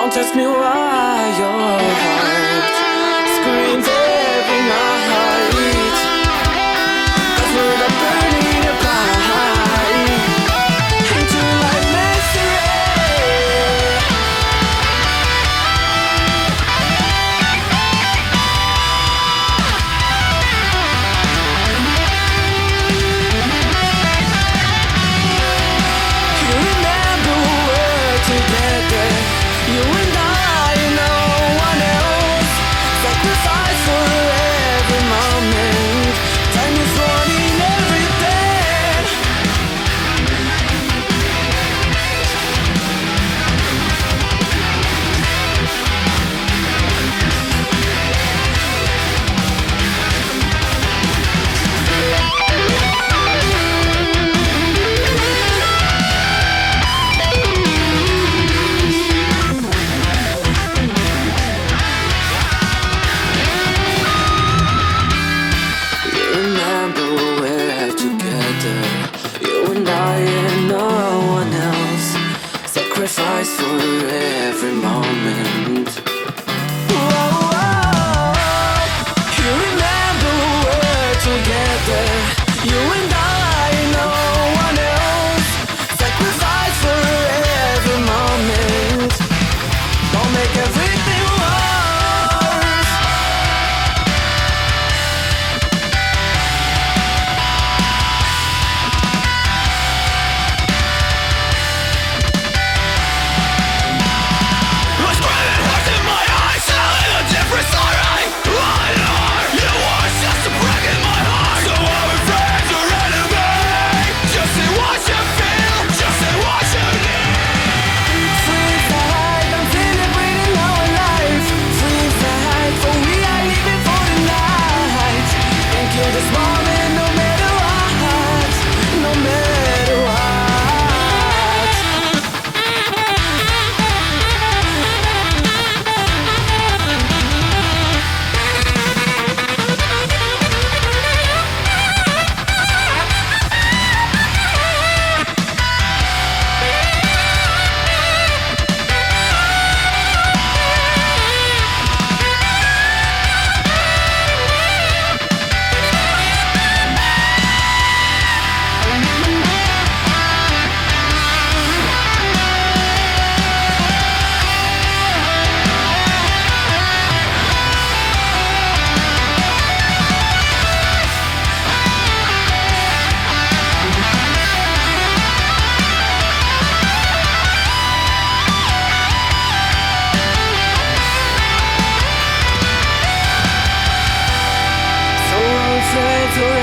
Don't ask me why your heart screams every night. 在左。